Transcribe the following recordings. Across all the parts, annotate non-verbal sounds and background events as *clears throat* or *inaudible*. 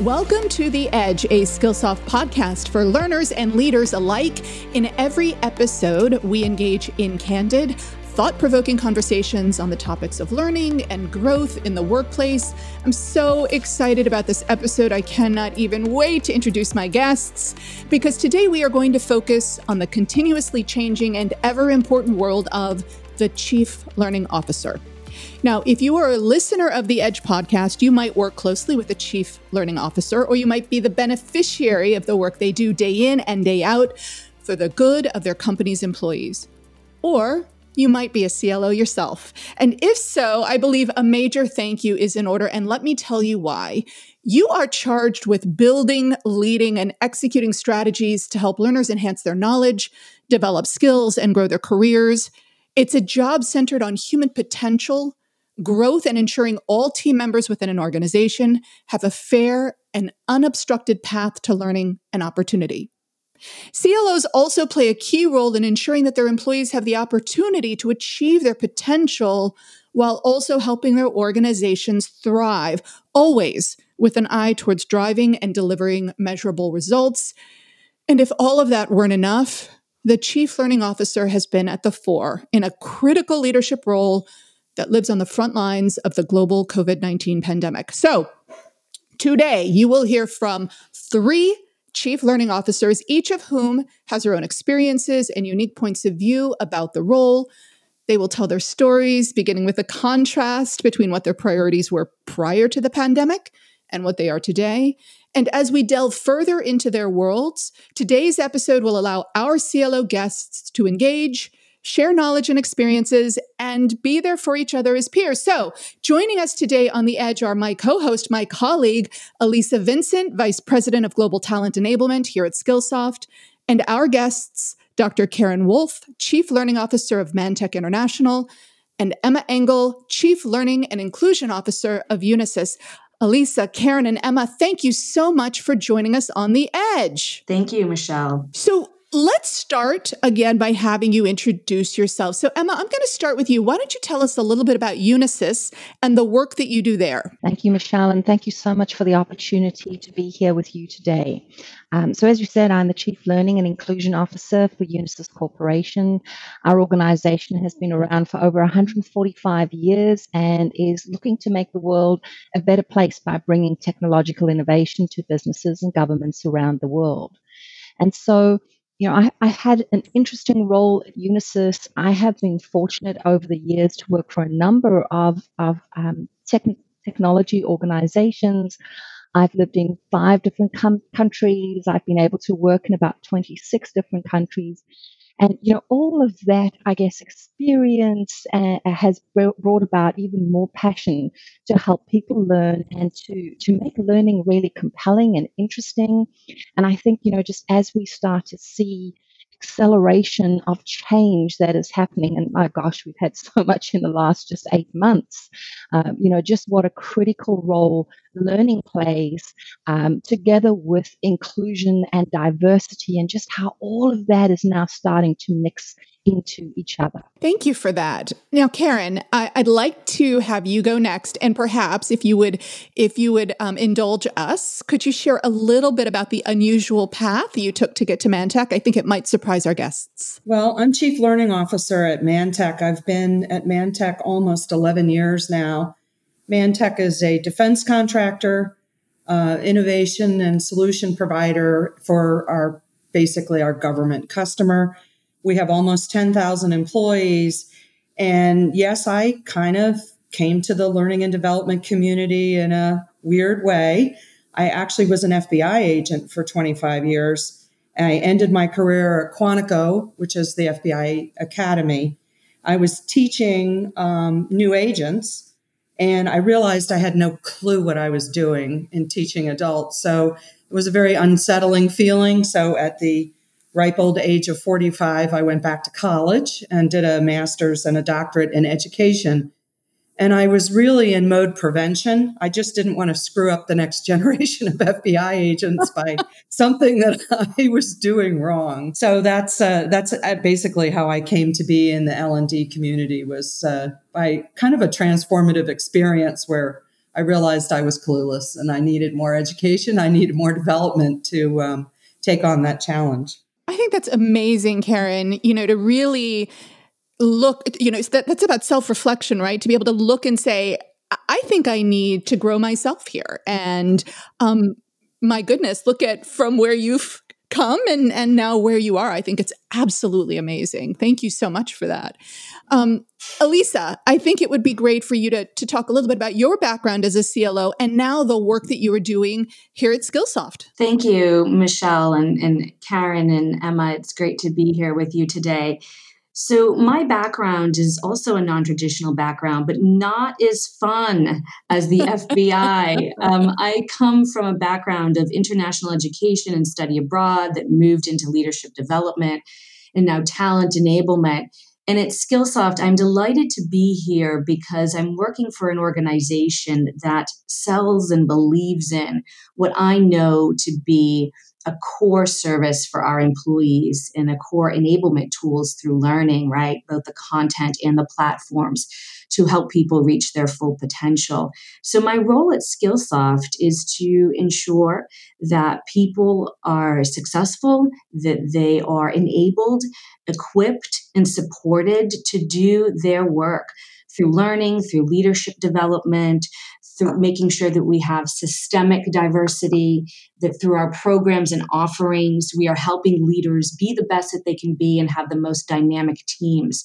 Welcome to The Edge, a Skillsoft podcast for learners and leaders alike. In every episode, we engage in candid, thought provoking conversations on the topics of learning and growth in the workplace. I'm so excited about this episode. I cannot even wait to introduce my guests because today we are going to focus on the continuously changing and ever important world of the Chief Learning Officer. Now, if you are a listener of the Edge podcast, you might work closely with a chief learning officer, or you might be the beneficiary of the work they do day in and day out for the good of their company's employees. Or you might be a CLO yourself. And if so, I believe a major thank you is in order. And let me tell you why. You are charged with building, leading, and executing strategies to help learners enhance their knowledge, develop skills, and grow their careers. It's a job centered on human potential, growth, and ensuring all team members within an organization have a fair and unobstructed path to learning and opportunity. CLOs also play a key role in ensuring that their employees have the opportunity to achieve their potential while also helping their organizations thrive, always with an eye towards driving and delivering measurable results. And if all of that weren't enough, the chief learning officer has been at the fore in a critical leadership role that lives on the front lines of the global COVID 19 pandemic. So, today you will hear from three chief learning officers, each of whom has their own experiences and unique points of view about the role. They will tell their stories, beginning with a contrast between what their priorities were prior to the pandemic and what they are today. And as we delve further into their worlds, today's episode will allow our CLO guests to engage, share knowledge and experiences, and be there for each other as peers. So, joining us today on The Edge are my co host, my colleague, Elisa Vincent, Vice President of Global Talent Enablement here at Skillsoft, and our guests, Dr. Karen Wolf, Chief Learning Officer of ManTech International, and Emma Engel, Chief Learning and Inclusion Officer of Unisys. Elisa, Karen, and Emma, thank you so much for joining us on The Edge. Thank you, Michelle. So, Let's start again by having you introduce yourself. So, Emma, I'm going to start with you. Why don't you tell us a little bit about Unisys and the work that you do there? Thank you, Michelle, and thank you so much for the opportunity to be here with you today. Um, so, as you said, I'm the Chief Learning and Inclusion Officer for Unisys Corporation. Our organization has been around for over 145 years and is looking to make the world a better place by bringing technological innovation to businesses and governments around the world. And so, you know, I, I, had an interesting role at Unisys. I have been fortunate over the years to work for a number of, of um, tech, technology organizations. I've lived in five different com- countries. I've been able to work in about 26 different countries. And, you know, all of that, I guess, experience uh, has brought about even more passion to help people learn and to, to make learning really compelling and interesting. And I think, you know, just as we start to see acceleration of change that is happening. And my gosh, we've had *laughs* so much in the last just eight months. Um, you know, just what a critical role learning plays um, together with inclusion and diversity, and just how all of that is now starting to mix into each other. Thank you for that. Now, Karen, I, would like to have you go next, and perhaps if you would, if you would um, indulge us, could you share a little bit about the unusual path you took to get to ManTech? I think it might surprise our guests. Well, I'm Chief Learning Officer at ManTech. I've been at ManTech almost 11 years now. ManTech is a defense contractor, uh, innovation and solution provider for our basically our government customer we have almost 10,000 employees. And yes, I kind of came to the learning and development community in a weird way. I actually was an FBI agent for 25 years. I ended my career at Quantico, which is the FBI Academy. I was teaching um, new agents, and I realized I had no clue what I was doing in teaching adults. So it was a very unsettling feeling. So at the ripe old age of 45, I went back to college and did a master's and a doctorate in education. And I was really in mode prevention. I just didn't want to screw up the next *laughs* generation of FBI agents by *laughs* something that I was doing wrong. So that's uh, that's uh, basically how I came to be in the L and D community was uh, by kind of a transformative experience where I realized I was clueless and I needed more education. I needed more development to um, take on that challenge. I think that's amazing, Karen, you know, to really look, you know, that, that's about self reflection, right? To be able to look and say, I think I need to grow myself here. And um, my goodness, look at from where you've come and and now where you are. I think it's absolutely amazing. Thank you so much for that. Um, Elisa, I think it would be great for you to to talk a little bit about your background as a CLO and now the work that you are doing here at Skillsoft. Thank you, Michelle and, and Karen and Emma. It's great to be here with you today. So, my background is also a non traditional background, but not as fun as the FBI. *laughs* Um, I come from a background of international education and study abroad that moved into leadership development and now talent enablement. And at Skillsoft, I'm delighted to be here because I'm working for an organization that sells and believes in what I know to be a core service for our employees and a core enablement tools through learning, right? Both the content and the platforms to help people reach their full potential. So, my role at Skillsoft is to ensure that people are successful, that they are enabled, equipped, and supported to do their work through learning, through leadership development, through making sure that we have systemic diversity, that through our programs and offerings, we are helping leaders be the best that they can be and have the most dynamic teams.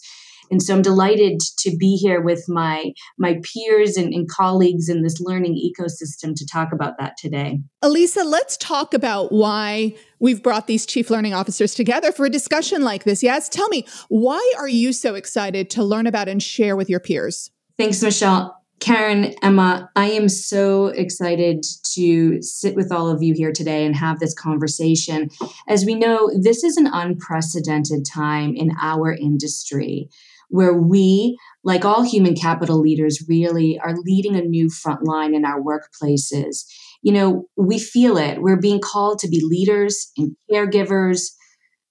And so I'm delighted to be here with my my peers and, and, colleagues in this learning ecosystem to talk about that today. Elisa, let's talk about why we've brought these chief learning officers together for a discussion like this. Yes, tell me, why are you so excited to learn about and share with your peers? Thanks, Michelle. Karen, Emma, I am so excited to sit with all of you here today and have this conversation. As we know, this is an unprecedented time in our industry where we, like all human capital leaders, really are leading a new front line in our workplaces. You know, we feel it. We're being called to be leaders and caregivers,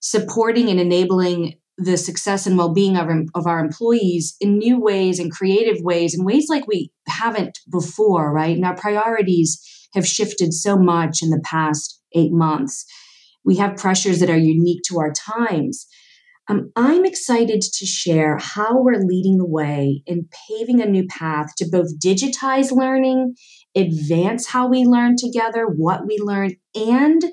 supporting and enabling the success and well-being of, of our employees in new ways and creative ways in ways like we haven't before right and our priorities have shifted so much in the past eight months we have pressures that are unique to our times um, i'm excited to share how we're leading the way in paving a new path to both digitize learning advance how we learn together what we learn and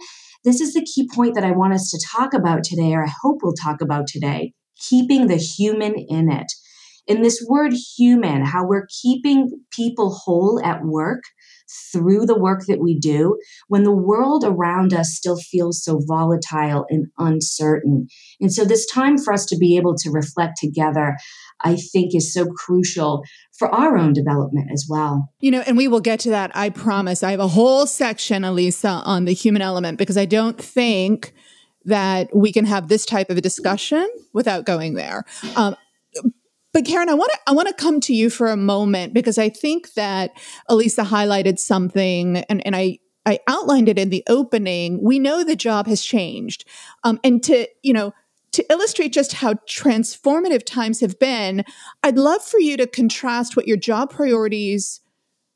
this is the key point that I want us to talk about today, or I hope we'll talk about today keeping the human in it. In this word human, how we're keeping people whole at work through the work that we do when the world around us still feels so volatile and uncertain. And so, this time for us to be able to reflect together, I think, is so crucial for our own development as well. You know, and we will get to that, I promise. I have a whole section, Elisa, on the human element because I don't think that we can have this type of a discussion without going there. Um, but Karen, I want to I want to come to you for a moment because I think that Elisa highlighted something, and, and I I outlined it in the opening. We know the job has changed, um, and to you know to illustrate just how transformative times have been, I'd love for you to contrast what your job priorities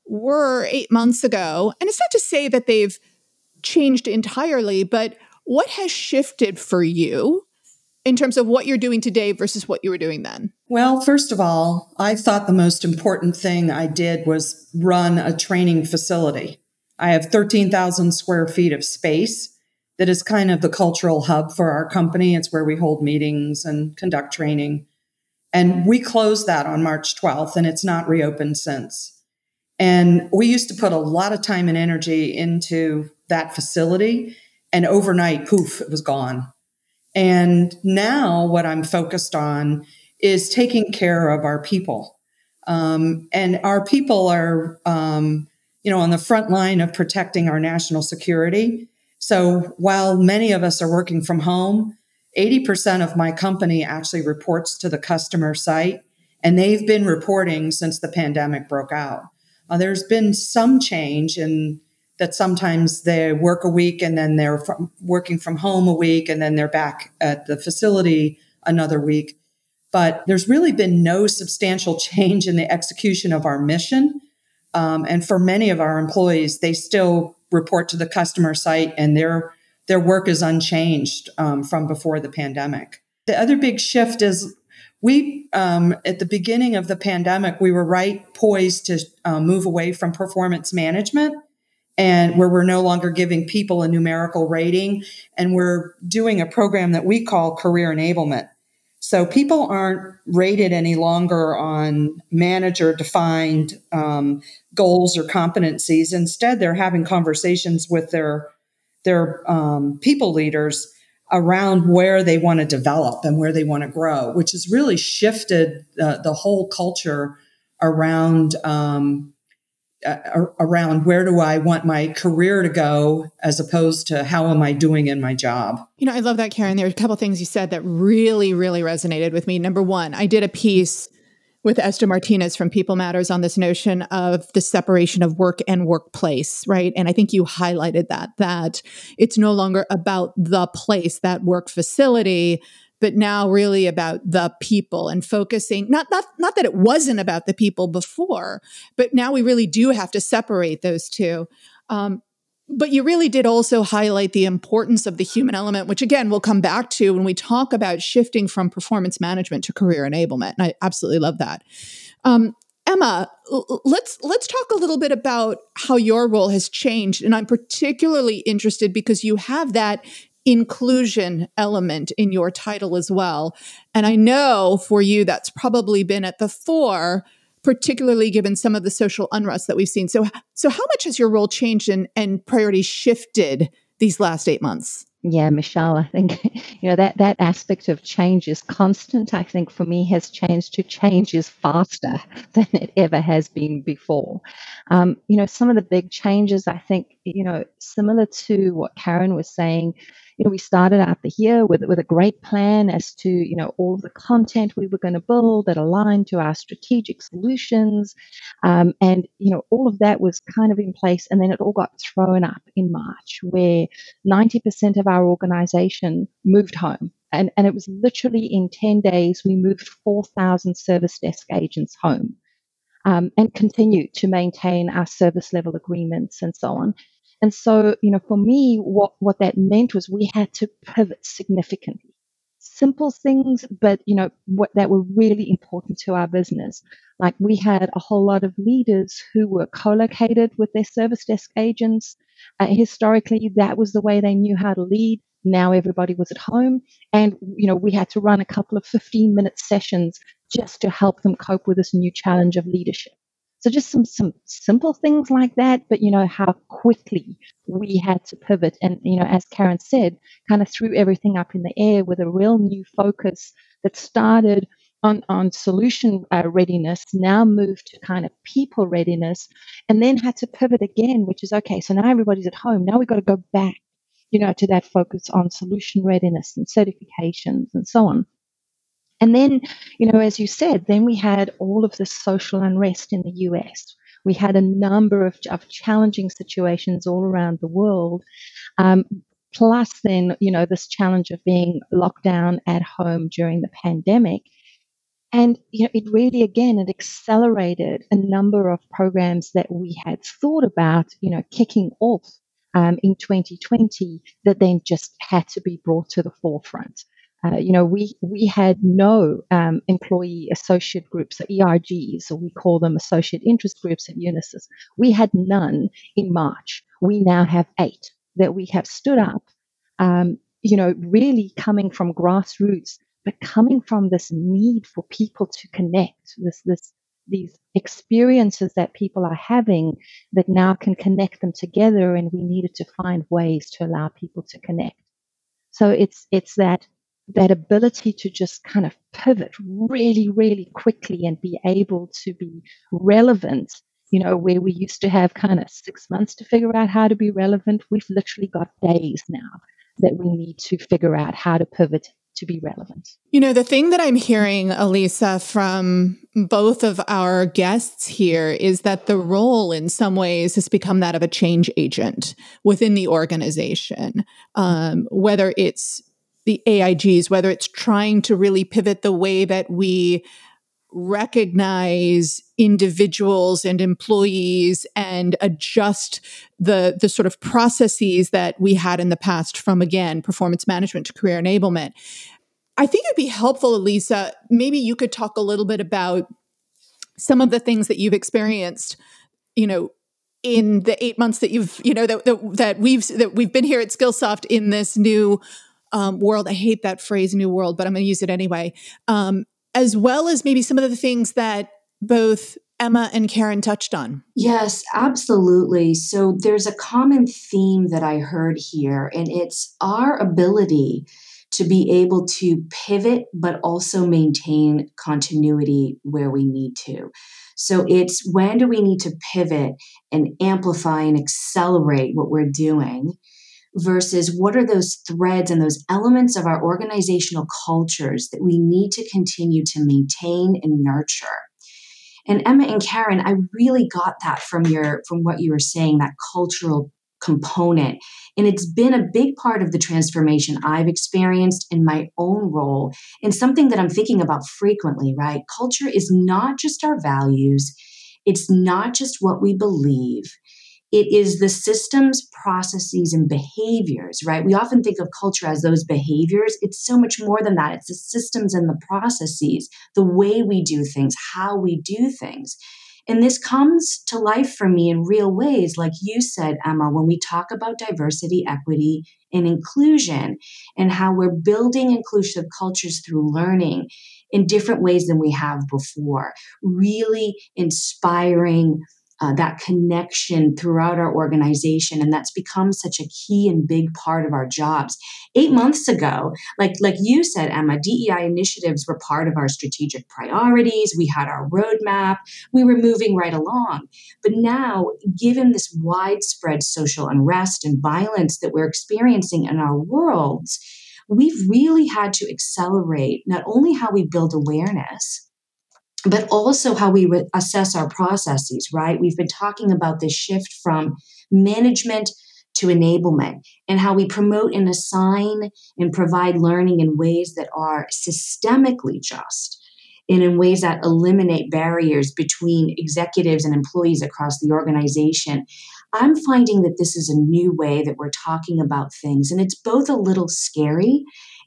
were eight months ago. And it's not to say that they've changed entirely, but what has shifted for you in terms of what you're doing today versus what you were doing then? Well, first of all, I thought the most important thing I did was run a training facility. I have 13,000 square feet of space that is kind of the cultural hub for our company. It's where we hold meetings and conduct training. And we closed that on March 12th, and it's not reopened since. And we used to put a lot of time and energy into that facility, and overnight, poof, it was gone. And now, what I'm focused on is taking care of our people. Um, and our people are, um, you know, on the front line of protecting our national security. So while many of us are working from home, 80% of my company actually reports to the customer site, and they've been reporting since the pandemic broke out. Uh, there's been some change in that sometimes they work a week and then they're from, working from home a week and then they're back at the facility another week. But there's really been no substantial change in the execution of our mission Um, and for many of our employees, they still report to the customer site and their their work is unchanged um, from before the pandemic. The other big shift is we um, at the beginning of the pandemic we were right poised to uh, move away from performance management and where we're no longer giving people a numerical rating and we're doing a program that we call career enablement so people aren't rated any longer on manager defined um, goals or competencies. Instead they're having conversations with their their um, people leaders around where they want to develop and where they want to grow, which has really shifted uh, the whole culture around um, uh, around where do I want my career to go as opposed to how am I doing in my job. You know, I love that, Karen. There are a couple things you said that really, really resonated with me. Number one, I did a piece with Esther Martinez from People Matters on this notion of the separation of work and workplace, right? And I think you highlighted that, that it's no longer about the place, that work facility, but now really about the people and focusing not not not that it wasn't about the people before but now we really do have to separate those two um, but you really did also highlight the importance of the human element, which again, we'll come back to when we talk about shifting from performance management to career enablement. And I absolutely love that. Um, Emma, let's let's talk a little bit about how your role has changed, and I'm particularly interested because you have that inclusion element in your title as well. And I know for you that's probably been at the fore particularly given some of the social unrest that we've seen. So, so how much has your role changed and, and priorities shifted these last eight months? Yeah, Michelle, I think *laughs* you know that that aspect of change is constant. I think for me has changed to change is faster *laughs* than it ever has been before. Um, you know, some of the big changes I think you know similar to what Karen was saying you know, we started out the year with, with a great plan as to, you know, all of the content we were going to build that aligned to our strategic solutions. Um, and, you know, all of that was kind of in place. And then it all got thrown up in March, where 90% of our organization moved home. And, and it was literally in 10 days, we moved 4,000 service desk agents home. Um, and continued to maintain our service level agreements and so on. And so, you know, for me, what, what that meant was we had to pivot significantly. Simple things, but, you know, what, that were really important to our business. Like we had a whole lot of leaders who were co-located with their service desk agents. Uh, historically, that was the way they knew how to lead. Now everybody was at home and, you know, we had to run a couple of 15 minute sessions just to help them cope with this new challenge of leadership. So just some some simple things like that, but you know how quickly we had to pivot, and you know as Karen said, kind of threw everything up in the air with a real new focus that started on on solution uh, readiness, now moved to kind of people readiness, and then had to pivot again, which is okay. So now everybody's at home. Now we've got to go back, you know, to that focus on solution readiness and certifications and so on. And then, you know, as you said, then we had all of the social unrest in the US. We had a number of, of challenging situations all around the world. Um, plus, then, you know, this challenge of being locked down at home during the pandemic. And you know, it really again it accelerated a number of programs that we had thought about, you know, kicking off um, in 2020 that then just had to be brought to the forefront. Uh, you know, we we had no um, employee associate groups, ERGs, or we call them associate interest groups at Unisys. We had none in March. We now have eight that we have stood up. Um, you know, really coming from grassroots, but coming from this need for people to connect. This this these experiences that people are having that now can connect them together, and we needed to find ways to allow people to connect. So it's it's that that ability to just kind of pivot really, really quickly and be able to be relevant, you know, where we used to have kind of six months to figure out how to be relevant, we've literally got days now that we need to figure out how to pivot to be relevant. You know, the thing that I'm hearing, Elisa, from both of our guests here is that the role in some ways has become that of a change agent within the organization, um, whether it's the AIGs, whether it's trying to really pivot the way that we recognize individuals and employees and adjust the the sort of processes that we had in the past from again performance management to career enablement. I think it'd be helpful elisa maybe you could talk a little bit about some of the things that you've experienced you know in the eight months that you've you know that, that, that we've that we've been here at skillsoft in this new um, world i hate that phrase new world but i'm going to use it anyway um, as well as maybe some of the things that both Emma and Karen touched on. Yes, absolutely. So there's a common theme that I heard here, and it's our ability to be able to pivot, but also maintain continuity where we need to. So it's when do we need to pivot and amplify and accelerate what we're doing? Versus what are those threads and those elements of our organizational cultures that we need to continue to maintain and nurture? And emma and karen i really got that from your from what you were saying that cultural component. And it's been a big part of the transformation i've experienced in my own role and something that i'm thinking about frequently right? Culture is not just our values. It's not just what we believe it is the systems, processes, and behaviors, right? We often think of culture as those behaviors. It's so much more than that. It's the systems and the processes, the way we do things, how we do things. And this comes to life for me in real ways, like you said, Emma, when we talk about diversity, equity, and inclusion, and how we're building inclusive cultures through learning in different ways than we have before, really inspiring uh, that connection throughout our organization and that's become such a key and big part of our jobs. Eight months ago like like you said emma dei initiatives were part of our strategic priorities. We had our roadmap. We were moving right along. But now given this widespread social unrest and violence that we're experiencing in our worlds we've really had to accelerate not only how we build awareness but also how we re- assess our processes, right? We've been talking about this shift from management to enablement and how we promote and assign and provide learning in ways that are systemically just and in ways that eliminate barriers between executives and employees across the organization. I'm finding that this is a new way that we're talking about things, and it's both a little scary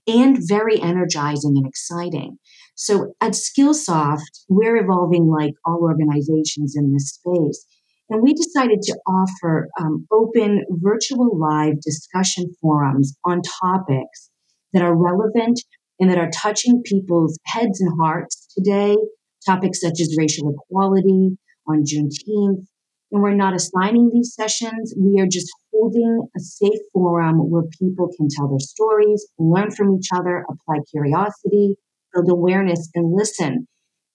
and very energizing and exciting. So at Skillsoft, we're evolving like all organizations in this space. And we decided to offer um, open virtual live discussion forums on topics that are relevant and that are touching people's heads and hearts today. Topics such as racial equality on Juneteenth. And we're not assigning these sessions. We are just holding a safe forum where people can tell their stories, learn from each other, apply curiosity, build awareness and listen.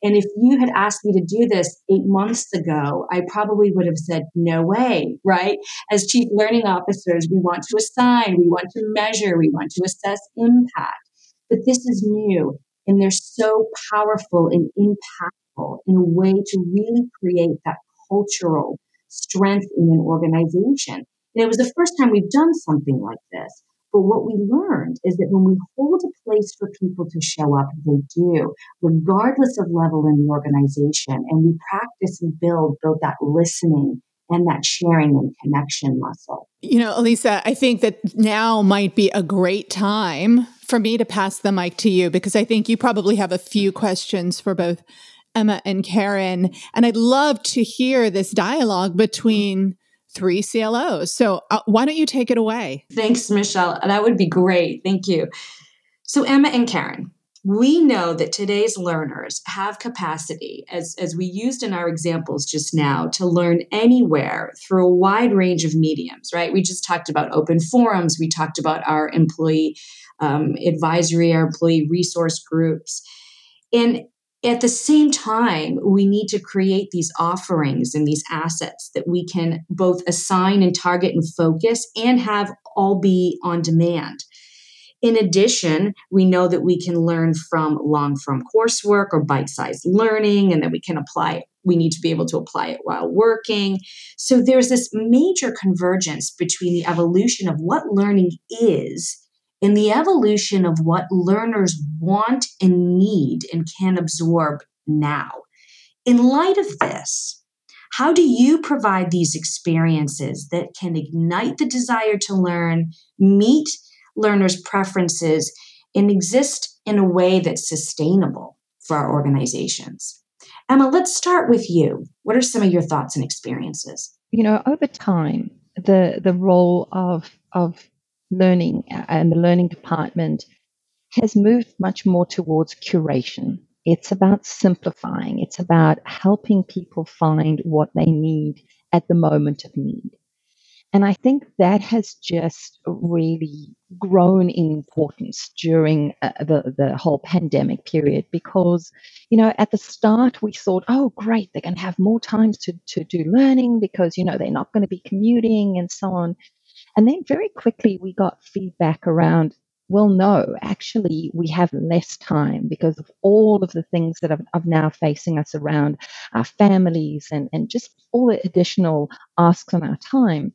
And if you had asked me to do this eight months ago, I probably would have said, no way, right? As chief learning officers, we want to assign, we want to measure, we want to assess impact. But this is new and they're so powerful and impactful in a way to really create that cultural strength in an organization. And it was the first time we've done something like this. But what we learned is that when we hold a place for people to show up, they do, regardless of level in the organization. And we practice and build, build that listening and that sharing and connection muscle. You know, Elisa, I think that now might be a great time for me to pass the mic to you because I think you probably have a few questions for both Emma and Karen. And I'd love to hear this dialogue between three CLOs. So uh, why don't you take it away? Thanks, Michelle. That would be great. Thank you. So, Emma and Karen, we know that today's learners have capacity, as, as we used in our examples just now, to learn anywhere through a wide range of mediums, right? We just talked about open forums, we talked about our employee um, advisory, our employee resource groups. And at the same time, we need to create these offerings and these assets that we can both assign and target and focus and have all be on demand. In addition, we know that we can learn from long form coursework or bite sized learning, and that we can apply We need to be able to apply it while working. So there's this major convergence between the evolution of what learning is in the evolution of what learners want and need and can absorb now. In light of this, how do you provide these experiences that can ignite the desire to learn, meet learners' preferences, and exist in a way that's sustainable for our organizations? Emma, let's start with you. What are some of your thoughts and experiences? You know, over time, the the role of of learning and the learning department has moved much more towards curation. It's about simplifying. It's about helping people find what they need at the moment of need. And I think that has just really grown in importance during uh, the, the whole pandemic period because, you know, at the start we thought, oh, great, they're going to have more time to, to do learning because, you know, they're not going to be commuting and so on. And then very quickly we got feedback around, well, no, actually, we have less time because of all of the things that are, are, now facing us around our families and, and just all the additional asks on our time.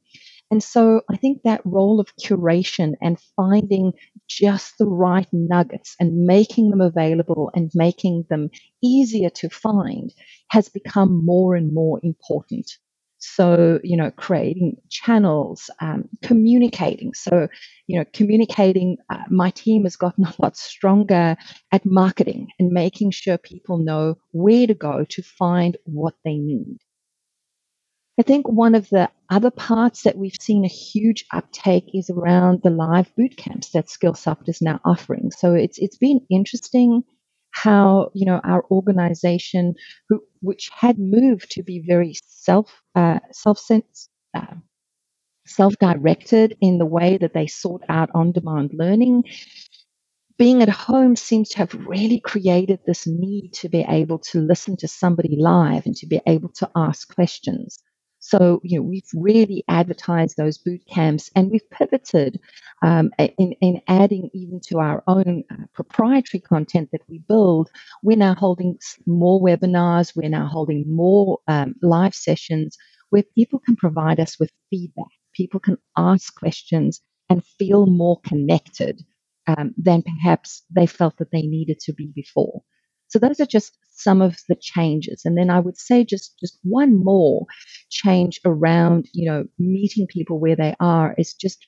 And so I think that role of curation and finding just the right nuggets and making them available and making them easier to find has become more and more important. So, you know, creating channels, um, communicating. So, you know, communicating, uh, my team has gotten *laughs* a lot stronger at marketing and making sure people know where to go to find what they need. I think one of the other parts that we've seen a huge uptake is around the live boot camps that Skillsoft is now offering. So it's it's been interesting how you know our organization, who, which had moved to be very self uh, self uh, self directed in the way that they sought out on demand learning, being at home seems to have really created this need to be able to listen to somebody live and to be able to ask questions. So, you know, we've really advertised those boot camps and we've pivoted um, in, in adding even to our own uh, proprietary content that we build. We're now holding more webinars, we're now holding more um, live sessions where people can provide us with feedback. People can ask questions and feel more connected um, than perhaps they felt that they needed to be before. So those are just some of the changes. And then I would say just, just one more change around, you know, meeting people where they are is just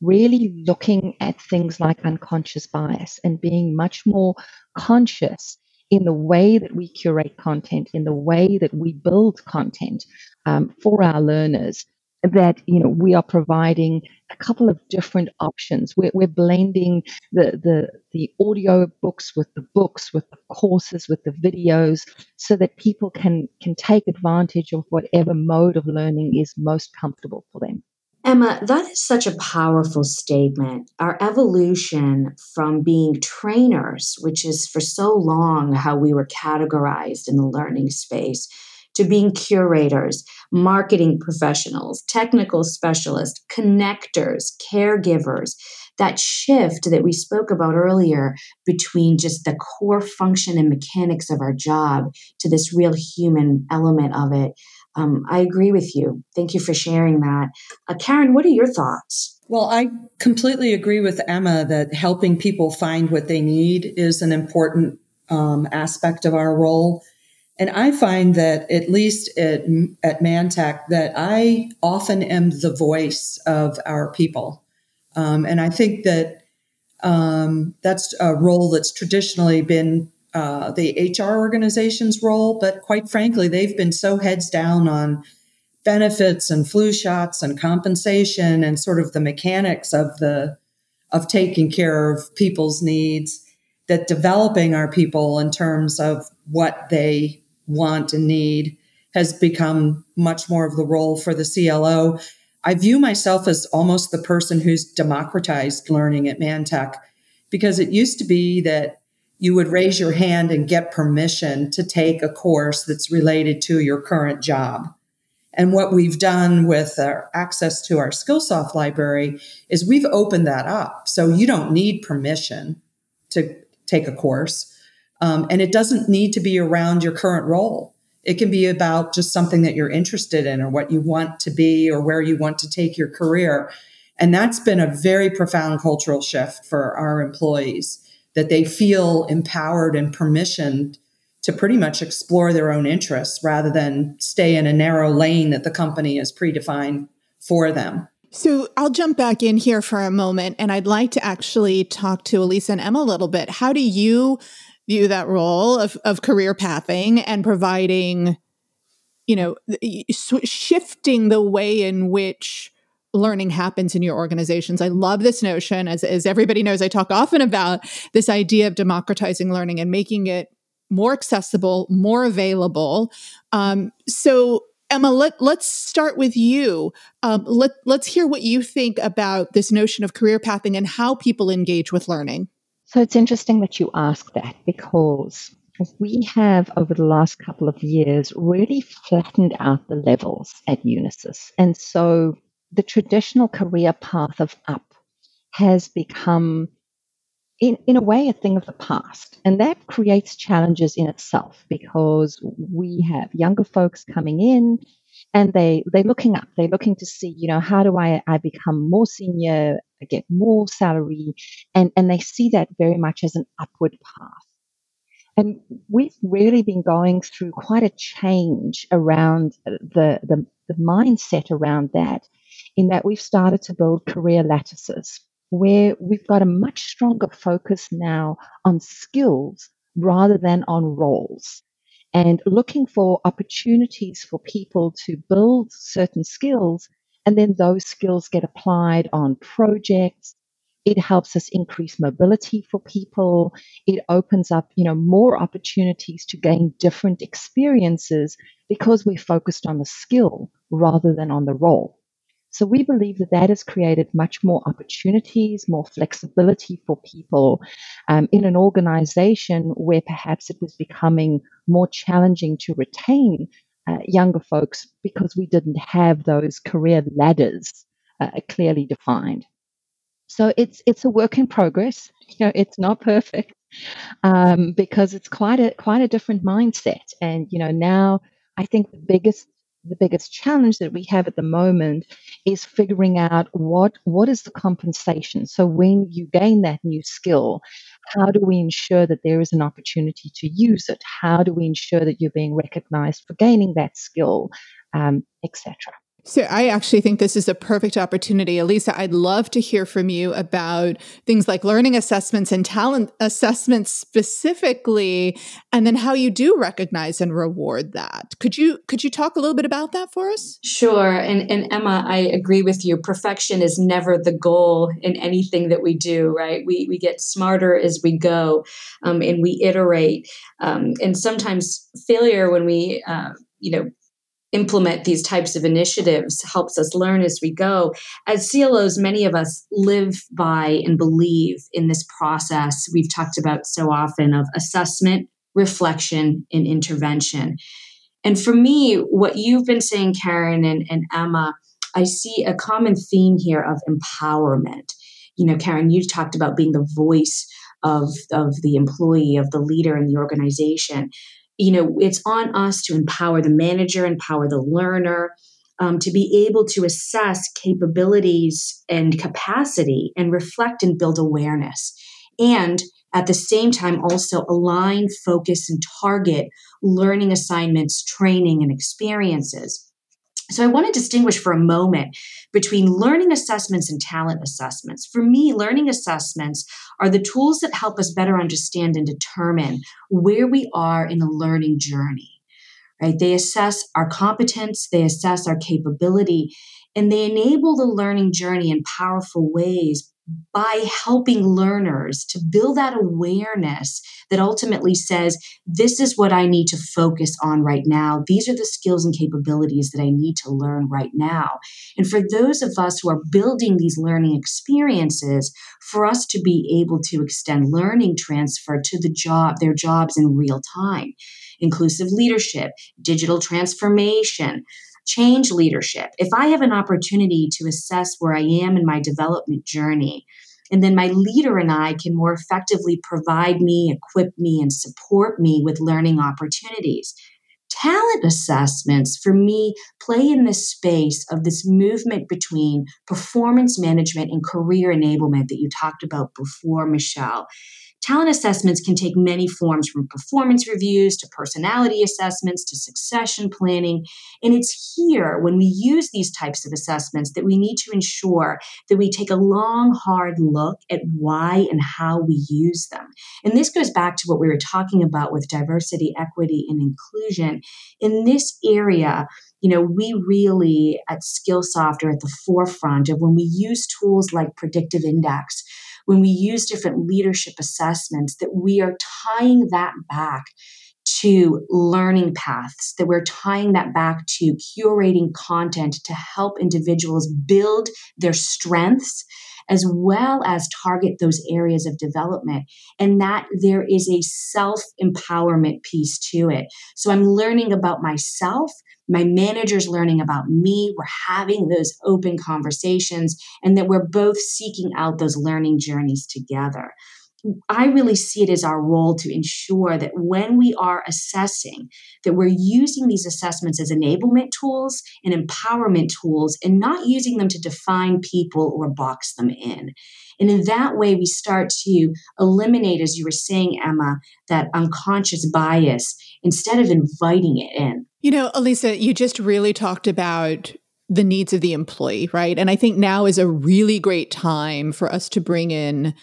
really looking at things like unconscious bias and being much more conscious in the way that we curate content, in the way that we build content um, for our learners that you know we are providing a couple of different options. We're, we're blending the, the the audio books with the books, with the courses, with the videos, so that people can can take advantage of whatever mode of learning is most comfortable for them. Emma, that is such a powerful statement. Our evolution from being trainers, which is for so long how we were categorized in the learning space, to being curators, marketing professionals, technical specialists, connectors, caregivers. That shift that we spoke about earlier between just the core function and mechanics of our job to this real human element of it. Um, I agree with you. Thank you for sharing that. Uh, Karen, what are your thoughts? Well, I completely agree with Emma that helping people find what they need is an important um, aspect of our role. And I find that at least at, at ManTech that I often am the voice of our people. Um, and I think that um, that's a role that's traditionally been uh, the HR organization's role. But quite frankly, they've been so heads down on benefits and flu shots and compensation and sort of the mechanics of the of taking care of people's needs that developing our people in terms of what they want and need has become much more of the role for the CLO. I view myself as almost the person who's democratized learning at ManTech because it used to be that you would raise your hand and get permission to take a course that's related to your current job. And what we've done with our access to our Skillsoft library is we've opened that up. So you don't need permission to take a course. Um, and it doesn't need to be around your current role. It can be about just something that you're interested in or what you want to be or where you want to take your career. And that's been a very profound cultural shift for our employees that they feel empowered and permissioned to pretty much explore their own interests rather than stay in a narrow lane that the company has predefined for them. So I'll jump back in here for a moment and I'd like to actually talk to Elisa and Emma a little bit. How do you view that role of, of career pathing and providing, you know, shifting the way in which learning happens in your organizations. I love this notion, as, as everybody knows, I talk often about this idea of democratizing learning and making it more accessible, more available. Um, so, Emma, let, let's start with you. Um, let, let's hear what you think about this notion of career pathing and how people engage with learning. So, it's interesting that you ask that because we have over the last couple of years really flattened out the levels at Unisys. And so the traditional career path of up has become in, in a way a thing of the past and that creates challenges in itself because we have younger folks coming in and they they're looking up they're looking to see you know how do i i become more senior I get more salary and and they see that very much as an upward path. And we've really been going through quite a change around the the, the mindset around that in that we've started to build career lattices where we've got a much stronger focus now on skills rather than on roles and looking for opportunities for people to build certain skills and then those skills get applied on projects. It helps us increase mobility for people. It opens up you know more opportunities to gain different experiences because we're focused on the skill rather than on the role so we believe that that has created much more opportunities, more flexibility for people um, in an organization where perhaps it was becoming more challenging to retain uh, younger folks because we didn't have those career ladders uh, clearly defined. So it's it's a work in progress. *laughs* You know, it's not perfect um, because it's quite a quite a different mindset. And you know, now I think the biggest the biggest challenge that we have at the moment is figuring out what what is the compensation. So when you gain that new skill how do we ensure that there is an opportunity to use it? How do we ensure that you're being recognized for gaining that skill um, etc so I actually think this is a perfect opportunity. Elisa, I'd love to hear from you about things like learning assessments and talent assessments specifically, and then how you do recognize and reward that. Could you could you talk a little bit about that for us? Sure. And and Emma, I agree with you. Perfection is never the goal in anything that we do, right? We we get smarter as we go, um, and we iterate. Um, and sometimes failure when we uh, you know implement these types of initiatives helps us learn as we go. As CLOs, many of us live by and believe in this process we've talked about so often of assessment, reflection, and intervention. And for me, what you've been saying, Karen and, and Emma, I see a common theme here of empowerment. You know, Karen, you talked about being the voice of, of the employee, of the leader in the organization you know it's on us to empower the manager empower the learner um, to be able to assess capabilities and capacity and reflect and build awareness. And at the same time also align focus and target learning assignments training and experiences so I want to distinguish for a moment between learning assessments and talent assessments. For me, learning assessments are the tools that help us better understand and determine where we are in the learning journey. Right? They assess our competence, they assess our capability, and they enable the learning journey in powerful ways by helping learners to build that awareness that ultimately says, This is what I need to focus on right now. These are the skills and capabilities that I need to learn right now. And for those of us who are building these learning experiences, for us to be able to extend learning transfer to the job, their jobs in real time. Inclusive leadership, digital transformation, change leadership, if I have an opportunity to assess where I am in my development journey, and then my leader and I can more effectively provide me, equip me, and support me with learning opportunities. Talent assessments, for me, play in this space of this movement between performance management and career enablement that you talked about before, Michelle. Talent assessments can take many forms from performance reviews to personality assessments to succession planning. And it's here when we use these types of assessments that we need to ensure that we take a long, hard look at why and how we use them. And this goes back to what we were talking about with diversity, equity, and inclusion. In this area, you know, we really at Skillsoft are at the forefront of when we use tools like predictive index when we use different leadership assessments, that we are tying that back to learning paths, that we're tying that back to curating content to help individuals build their strengths as well as target those areas of development and that there is a self empowerment piece to it. So I'm learning about myself my manager's learning about me. We're having those open conversations and that we're both seeking out those learning journeys together. I really see it as our role to ensure that when we are assessing, that we're using these assessments as enablement tools and empowerment tools and not using them to define people or box them in. And in that way, we start to eliminate, as you were saying, Emma, that unconscious bias instead of inviting it in. You know, Elisa, you just really talked about the needs of the employee, right? And I think now is a really great time for us to bring in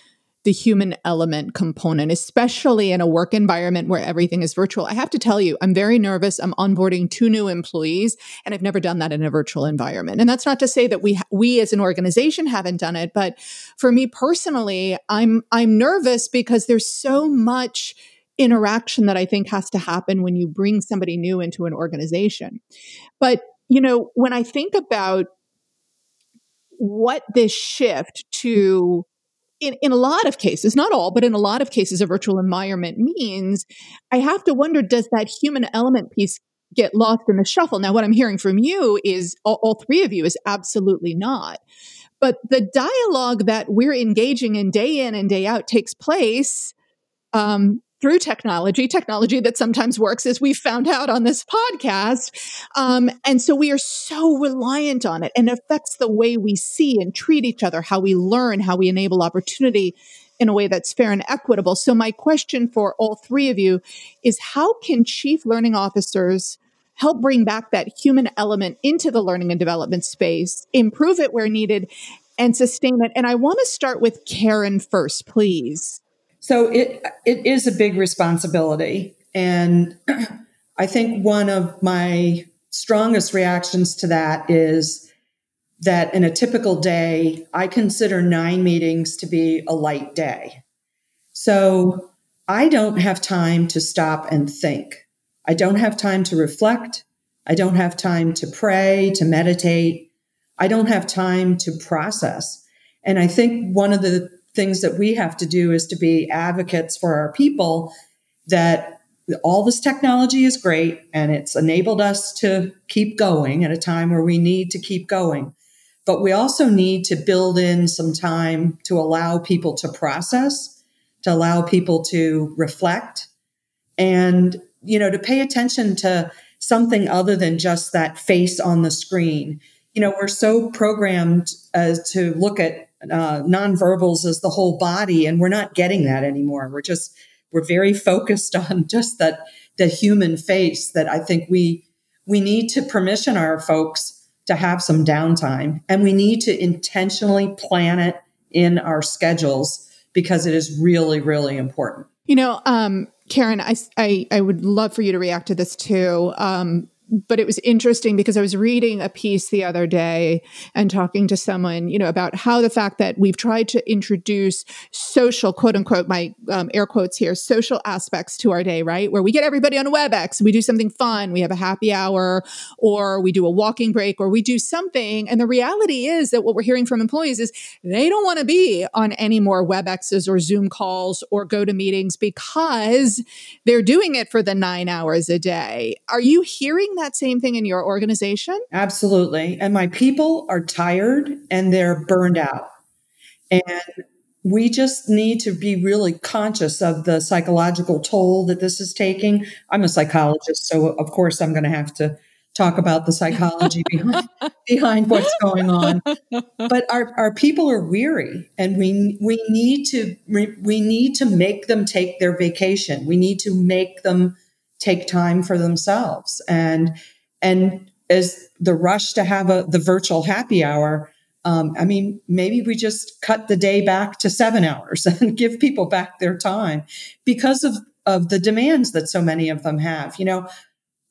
the human element component, especially in a work environment where everything is virtual. I have to tell you, I'm very nervous. I'm onboarding two new employees, and I've never done that in a virtual environment. And that's not to say that we we as an organization haven't done it, but for me personally, I'm I'm nervous because there's so much interaction that I think has to happen when you bring somebody new into an organization. But, you know, when I think about what this shift to in, in a lot of cases, not all, but in a lot of cases, a virtual environment means, I have to wonder does that human element piece get lost in the shuffle? Now, what I'm hearing from you is all, all three of you is absolutely not. But the dialogue that we're engaging in day in and day out takes place um, through technology, technology that sometimes works, as we found out on this podcast. Um, and so we are so reliant on it and affects the way we see and treat each other, how we learn, how we enable opportunity in a way that's fair and equitable. So, my question for all three of you is how can chief learning officers? help bring back that human element into the learning and development space, improve it where needed, and sustain it. And I want to start with Karen first, please. So it it is a big responsibility, and *clears throat* I think one of my strongest reactions to that is that in a typical day, I consider nine meetings to be a light day. So I don't have time to stop and think. I don't have time to reflect. I don't have time to pray, to meditate. I don't have time to process. And I think one of the things that we have to do is to be advocates for our people that all this technology is great and it's enabled us to keep going at a time where we need to keep going. But we also need to build in some time to allow people to process, to allow people to reflect and, you know, to pay attention to something other than just that face on the screen. You know, we're so programmed as to look at uh, nonverbals as the whole body, and we're not getting that anymore. We're just we're very focused *laughs* on just that the human face. That I think we we need to permission our folks to have some downtime, and we need to intentionally plan it in our schedules because it is really really important. You know, um, Karen, I, I, I would love for you to react to this too. Um, but it was interesting because I was reading a piece the other day and talking to someone, you know, about how the fact that we've tried to introduce social, quote unquote, my um, air quotes here, social aspects to our day, right? Where we get everybody on WebEx, we do something fun, we have a happy hour, or we do a walking break, or we do something. And the reality is that what we're hearing from employees is they don't want to be on any more WebExes or Zoom calls or go to meetings because they're doing it for the nine hours a day. Are you hearing that? that same thing in your organization? Absolutely. And my people are tired and they're burned out. And we just need to be really conscious of the psychological toll that this is taking. I'm a psychologist, so of course I'm going to have to talk about the psychology *laughs* behind behind what's going on. but our, our people are weary and we we need to we need to make them take their vacation. We need to make them take time for themselves. And and as the rush to have a the virtual happy hour, um, I mean, maybe we just cut the day back to seven *laughs* hours and give people back their time because of of the demands that so many of them have. You know,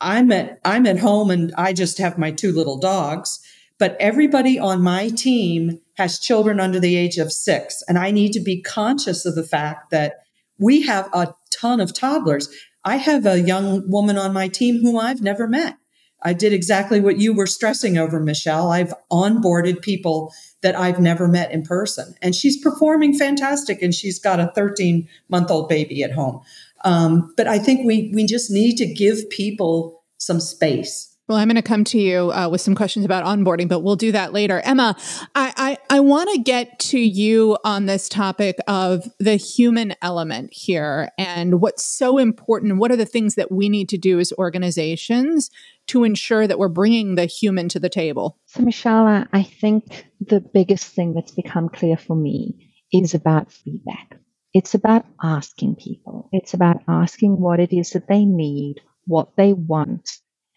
I'm at I'm at home and I just have my two little dogs, but everybody on my team has children under the age of 6 and I need to be conscious of the fact that we have a ton of toddlers. I have a young woman on my team whom I've never met. I did exactly what you were stressing over, Michelle. I've onboarded people that I've never met in person, and she's performing fantastic. And she's got a 13 month old baby at home. Um, but I think we we just need to give people some space. Well, I'm going to come to you uh, with some questions about onboarding, but we'll do that later. Emma, I, I, I want to get to you on this topic of the human element here and what's so important. What are the things that we need to do as organizations to ensure that we're bringing the human to the table? So, Michelle, I think the biggest thing that's become clear for me is about feedback. It's about asking people. It's about asking what it is that they need, what they want,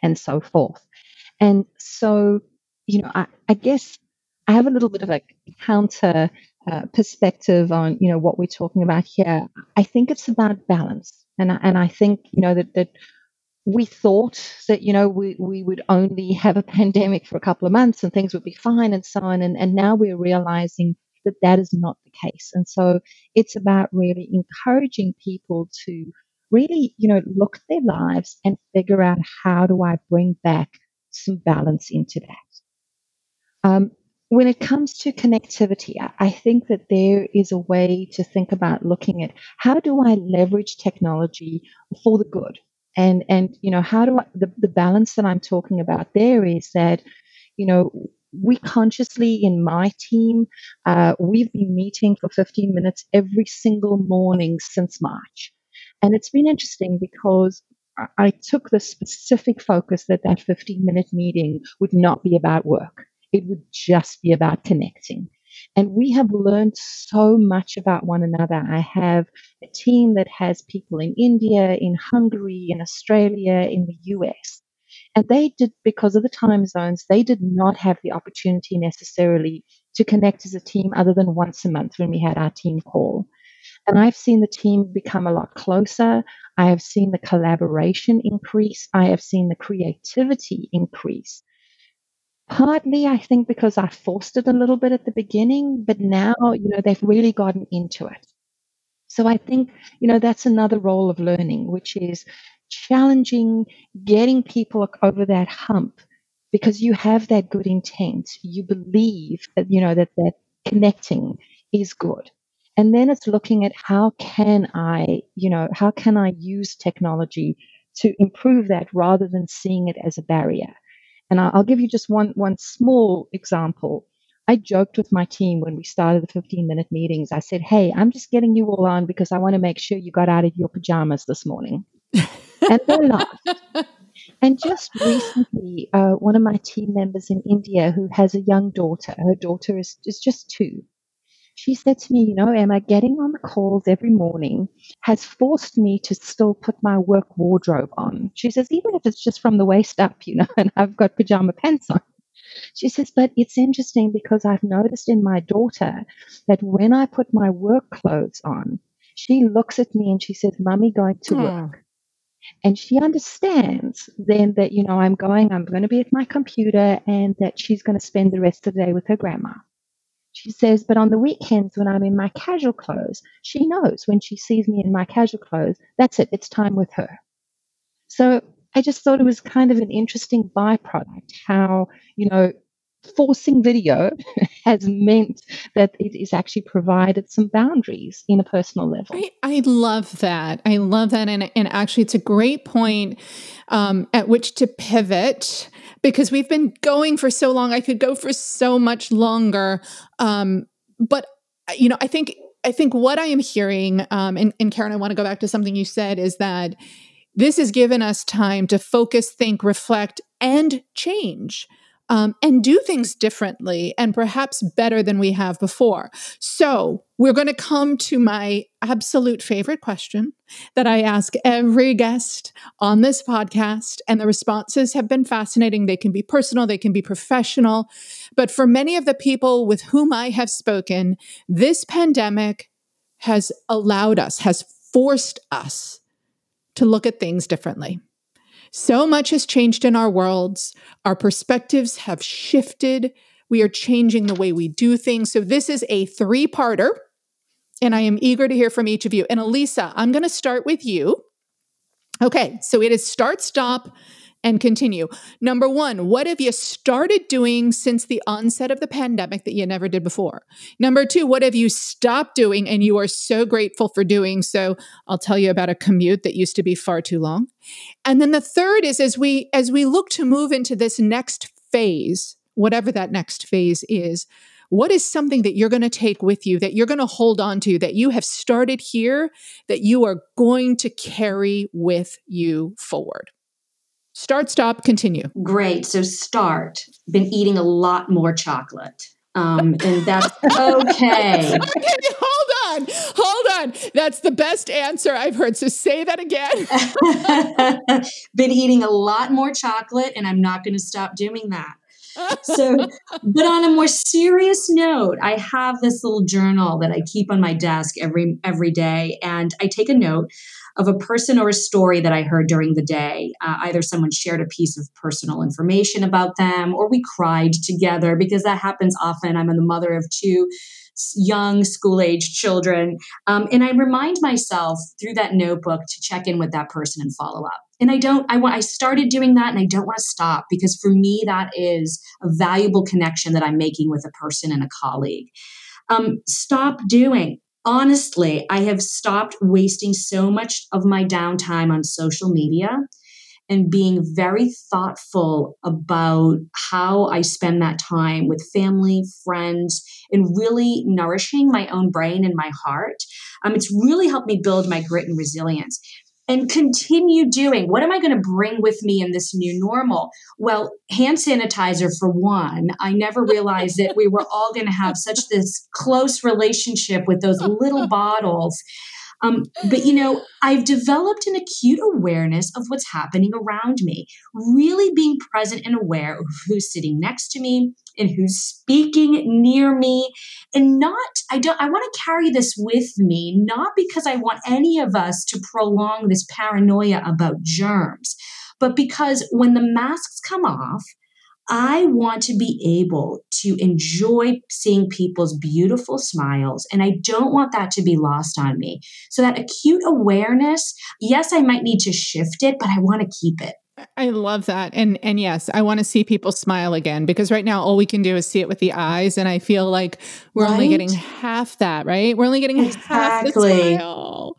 and so forth. And so, you know, I, I guess I have a little bit of a counter uh, perspective on, you know, what we're talking about here. I think it's about balance. And, and I think, you know, that, that we thought that, you know, we, we would only have a pandemic for a couple of months and things would be fine and so on. And, and now we're realizing that that is not the case. And so it's about really encouraging people to really, you know, look at their lives and figure out how do I bring back some balance into that. Um, when it comes to connectivity, I think that there is a way to think about looking at how do I leverage technology for the good, and and you know how do I the, the balance that I'm talking about there is that you know we consciously in my team uh, we've been meeting for 15 minutes every single morning since march and it's been interesting because I took the specific focus that that 15 minute meeting would not be about work. It would just be about connecting. And we have learned so much about one another. I have a team that has people in India, in Hungary, in Australia, in the US. And they did, because of the time zones, they did not have the opportunity necessarily to connect as a team other than once a month when we had our team call. And I've seen the team become a lot closer. I have seen the collaboration increase. I have seen the creativity increase. Partly, I think, because I forced it a little bit at the beginning, but now, you know, they've really gotten into it. So I think, you know, that's another role of learning, which is challenging, getting people over that hump because you have that good intent. You believe that, you know, that that connecting is good. And then it's looking at how can I, you know, how can I use technology to improve that rather than seeing it as a barrier. And I'll give you just one one small example. I joked with my team when we started the 15 minute meetings. I said, Hey, I'm just getting you all on because I want to make sure you got out of your pajamas this morning. *laughs* and they laughed. And just recently, uh, one of my team members in India who has a young daughter, her daughter is, is just two, she said to me, You know, Emma, getting on the calls every morning has forced me to still put my work wardrobe on. She says, Even if it's just from the waist up, you know, *laughs* and I've got pajama pants on. She says, But it's interesting because I've noticed in my daughter that when I put my work clothes on, she looks at me and she says, Mummy, going to hmm. work. And she understands then that, you know, I'm going, I'm going to be at my computer and that she's going to spend the rest of the day with her grandma. She says, but on the weekends when I'm in my casual clothes, she knows when she sees me in my casual clothes, that's it, it's time with her. So I just thought it was kind of an interesting byproduct how, you know, forcing video *laughs* has meant that it is actually provided some boundaries in a personal level. I, I love that. I love that. And, and actually, it's a great point um, at which to pivot because we've been going for so long. I could go for so much longer. Um, but, you know, I think. I think what I am hearing, um, and, and Karen, I want to go back to something you said, is that this has given us time to focus, think, reflect, and change um, and do things differently and perhaps better than we have before. So, we're going to come to my absolute favorite question that I ask every guest on this podcast. And the responses have been fascinating. They can be personal, they can be professional. But for many of the people with whom I have spoken, this pandemic has allowed us, has forced us to look at things differently. So much has changed in our worlds. Our perspectives have shifted. We are changing the way we do things. So, this is a three parter, and I am eager to hear from each of you. And Elisa, I'm going to start with you. Okay, so it is start, stop, and continue. Number one, what have you started doing since the onset of the pandemic that you never did before? Number two, what have you stopped doing and you are so grateful for doing so? I'll tell you about a commute that used to be far too long. And then the third is as we as we look to move into this next phase, whatever that next phase is, what is something that you're going to take with you, that you're going to hold on to, that you have started here, that you are going to carry with you forward? Start, stop, continue. Great. So start. Been eating a lot more chocolate. Um, and that's *laughs* okay. okay. Hold on. Hold on. That's the best answer I've heard. So say that again. *laughs* *laughs* Been eating a lot more chocolate, and I'm not going to stop doing that. so, but on a more serious note, I have this little journal that I keep on my desk every every day, and I take a note of a person or a story that I heard during the day. Uh, either someone shared a piece of personal information about them, or we cried together because that happens often. I'm the mother of two young school age children. Um, and I remind myself through that notebook to check in with that person and follow up. And I don't, I want, I started doing that and I don't want to stop because for me, that is a valuable connection that I'm making with a person and a colleague. Um, stop doing honestly, I have stopped wasting so much of my downtime on social media and being very thoughtful about how I spend that time with family, friends, and really nourishing my own brain and my heart. Um, it's really helped me build my grit and resilience and continue doing. What am I going to bring with me in this new normal? Well, hand sanitizer for one. I never *laughs* realized that we were all going to have such this close relationship with those little bottles. Um, but you know, I've developed an acute awareness of what's happening around me, really being present and aware of who's sitting next to me, and who's speaking near me. And not i don't i want to carry this with me not because i want any of us to prolong this paranoia about germs but because when the masks come off I want to be able to enjoy seeing people's beautiful smiles, and I don't want that to be lost on me. So, that acute awareness, yes, I might need to shift it, but I want to keep it. I love that. And and yes, I want to see people smile again because right now all we can do is see it with the eyes and I feel like we're right? only getting half that, right? We're only getting exactly. half the smile.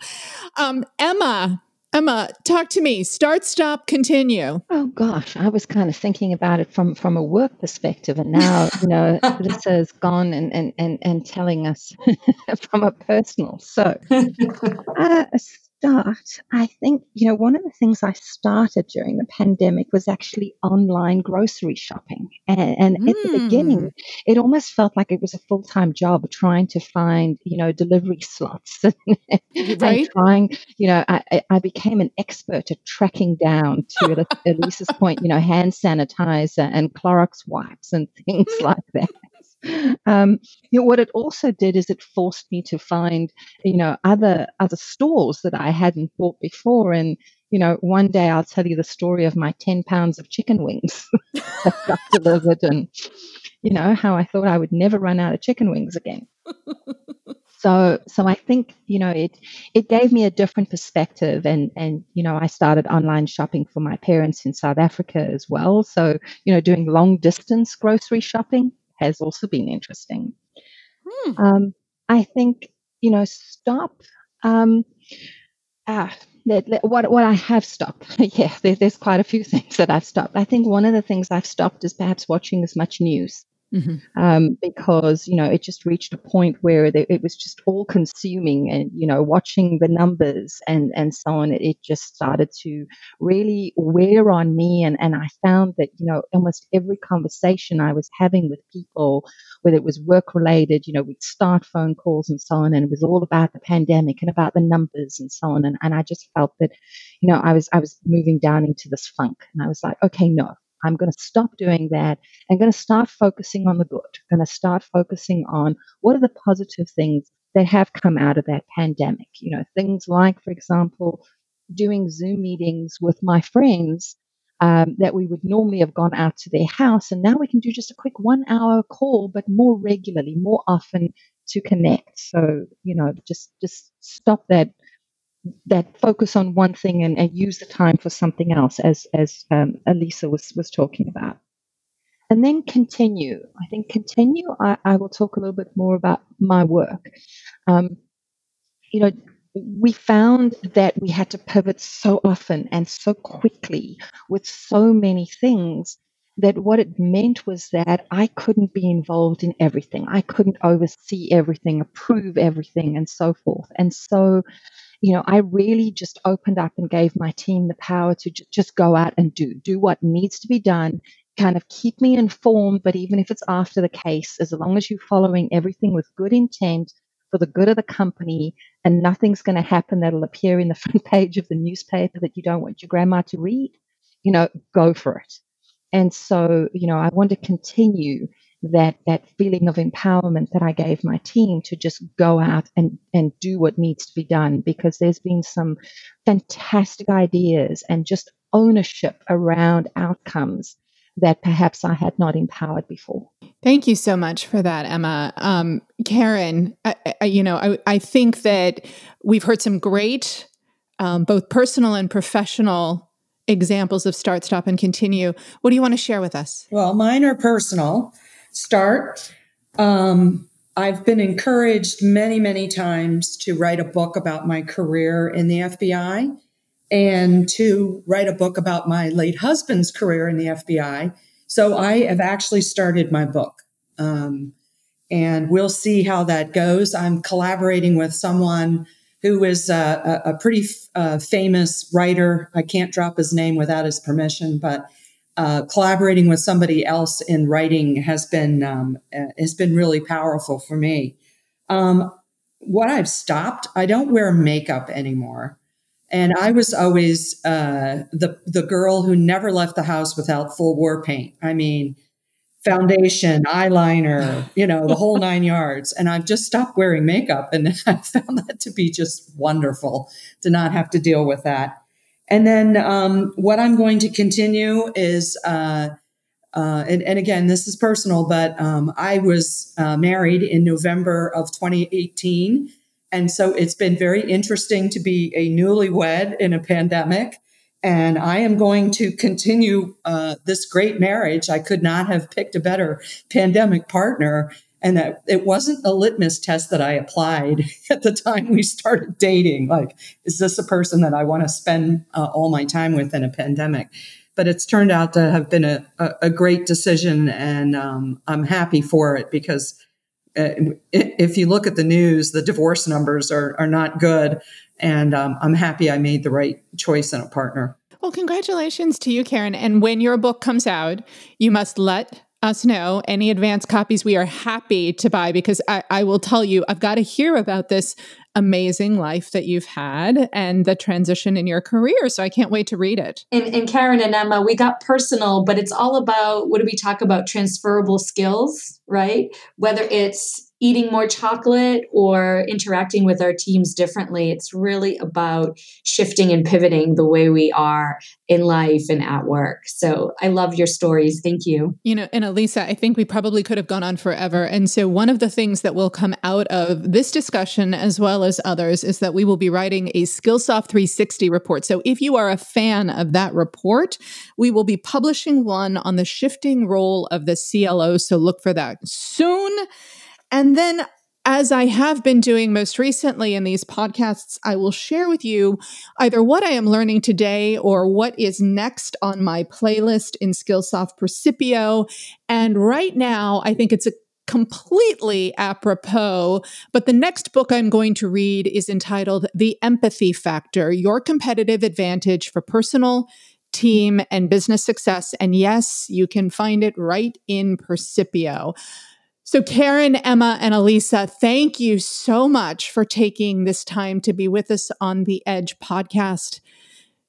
Um Emma, Emma, talk to me. Start, stop, continue. Oh gosh, I was kind of thinking about it from from a work perspective, and now you know *laughs* Lisa has gone and and and, and telling us *laughs* from a personal. So, *laughs* uh, start, I think, you know, one of the things I started during the pandemic was actually online grocery shopping. And, and mm. at the beginning, hmm. it almost felt like it was a full time job trying to find, you know, delivery slots *laughs* right? and trying, you know, I, I became an expert at tracking down to Elisa's point, you know, hand sanitizer and Clorox wipes and *laughs* things *laughs* like that. Um, you know, what it also did is it forced me to find, you know, other other stores that I hadn't bought before. And you know, one day I'll tell you the story of my ten pounds of chicken wings *laughs* that got delivered, and you know how I thought I would never run out of chicken wings again. so so I think you know it it gave me a different perspective and and you know I started online shopping for my parents in South Africa as well so you know doing long distance grocery shopping has also been interesting. Hmm. Um, I think you know stop. Um, ah, let, let, what what I have stopped, *laughs* yeah, there, there's quite a few things that I've stopped. I think one of the things I've stopped is perhaps watching as much news. Mm-hmm. Um, because you know it just reached a point where they, it was just all consuming and you know watching the numbers and and so on it, it, just started to really wear on me and and I found that you know almost every conversation I was having with people whether it was work related you know we'd start phone calls and so on and it was all about the pandemic and about the numbers and so on and, and I just felt that you know I was I was moving down into this funk and I was like okay no I'm going to stop doing that and going to start focusing on the good. I'm going to start focusing on what are the positive things that have come out of that pandemic. You know, things like, for example, doing Zoom meetings with my friends um, that we would normally have gone out to their house, and now we can do just a quick one-hour call, but more regularly, more often to connect. So, you know, just just stop that that focus on one thing and, and use the time for something else, as as um, Elisa was was talking about. And then continue. I think continue. I, I will talk a little bit more about my work. Um, you know, we found that we had to pivot so often and so quickly with so many things that what it meant was that I couldn't be involved in everything. I couldn't oversee everything, approve everything, and so forth. And so you know, I really just opened up and gave my team the power to j- just go out and do, do what needs to be done, kind of keep me informed. But even if it's after the case, as long as you're following everything with good intent for the good of the company and nothing's going to happen that'll appear in the *laughs* front page of the newspaper that you don't want your grandma to read, you know, go for it. And so, you know, I want to continue that that feeling of empowerment that I gave my team to just go out and and do what needs to be done because there's been some fantastic ideas and just ownership around outcomes that perhaps I had not empowered before. Thank you so much for that, Emma. Um, Karen, I, I, you know, I, I, think that we've heard some great, um, both personal and professional examples of start, stop, and continue. What do you want to share with us? Well, mine are personal start. Um, I've been encouraged many, many times to write a book about my career in the FBI and to write a book about my late husband's career in the FBI. So I have actually started my book. Um, and we'll see how that goes. I'm collaborating with someone who is a, a pretty uh, famous writer. I can't drop his name without his permission, but uh, collaborating with somebody else in writing has been um, uh, has been really powerful for me. Um, what I've stopped, I don't wear makeup anymore, and I was always uh, the the girl who never left the house without full war paint. I mean, foundation, eyeliner, you know, the whole nine yards. And I've just stopped wearing makeup, and *laughs* I found that to be just wonderful to not have to deal with that. And then um, what I'm going to continue is, uh, uh, and, and, again, this is personal, but um, I was uh, married in November of 2018. And so it's been very interesting to be a newlywed in a pandemic. And I am going to continue uh, this great marriage. I could not have picked a better pandemic partner and that it wasn't a litmus test that I applied *laughs* at the time we started dating. Like, is this a person that I want to spend uh, all my time with in a pandemic? But it's turned out to have been a, a, a great decision, and um, I'm happy for it because uh, if you look at the news, the divorce numbers are, are not good. And um, I'm happy I made the right choice in a partner. Well, congratulations to you, Karen. And when your book comes out, you must let us know any advance copies we are happy to buy because I, I will tell you I've got to hear about this amazing life that you've had and the transition in your career. So I can't wait to read it. And, and Karen and Emma, we got personal, but it's all about what do we talk about? Transferable skills, right? Whether it's eating more chocolate or interacting with our teams differently. It's really about shifting and pivoting the way we are in life and at work. So I love your stories. Thank you. You know, and Elisa, I think we probably could have gone on forever. And so one of the things that will come out of this discussion, as well as others, is that we will be writing a Skillsoft 360 report. So if you are a fan of that report, we will be publishing one on the shifting role of the CLO. So look for that soon. And then as I have been doing most recently in these podcasts, I will share with you either what I am learning today or what is next on my playlist in Skillsoft Percipio. And right now, I think it's a completely apropos, but the next book I'm going to read is entitled The Empathy Factor Your Competitive Advantage for Personal, Team, and Business Success. And yes, you can find it right in Percipio. So, Karen, Emma, and Elisa, thank you so much for taking this time to be with us on the Edge podcast.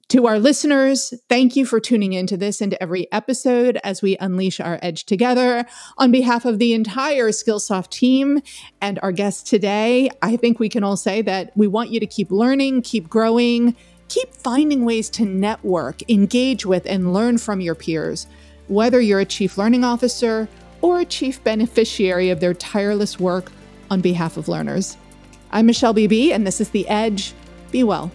To our listeners, thank you for tuning into this and every episode as we unleash our edge together. On behalf of the entire Skillsoft team and our guests today, I think we can all say that we want you to keep learning, keep growing, keep finding ways to network, engage with, and learn from your peers. Whether you're a chief learning officer, or a chief beneficiary of their tireless work on behalf of learners. I'm Michelle Beebe, and this is The Edge. Be well.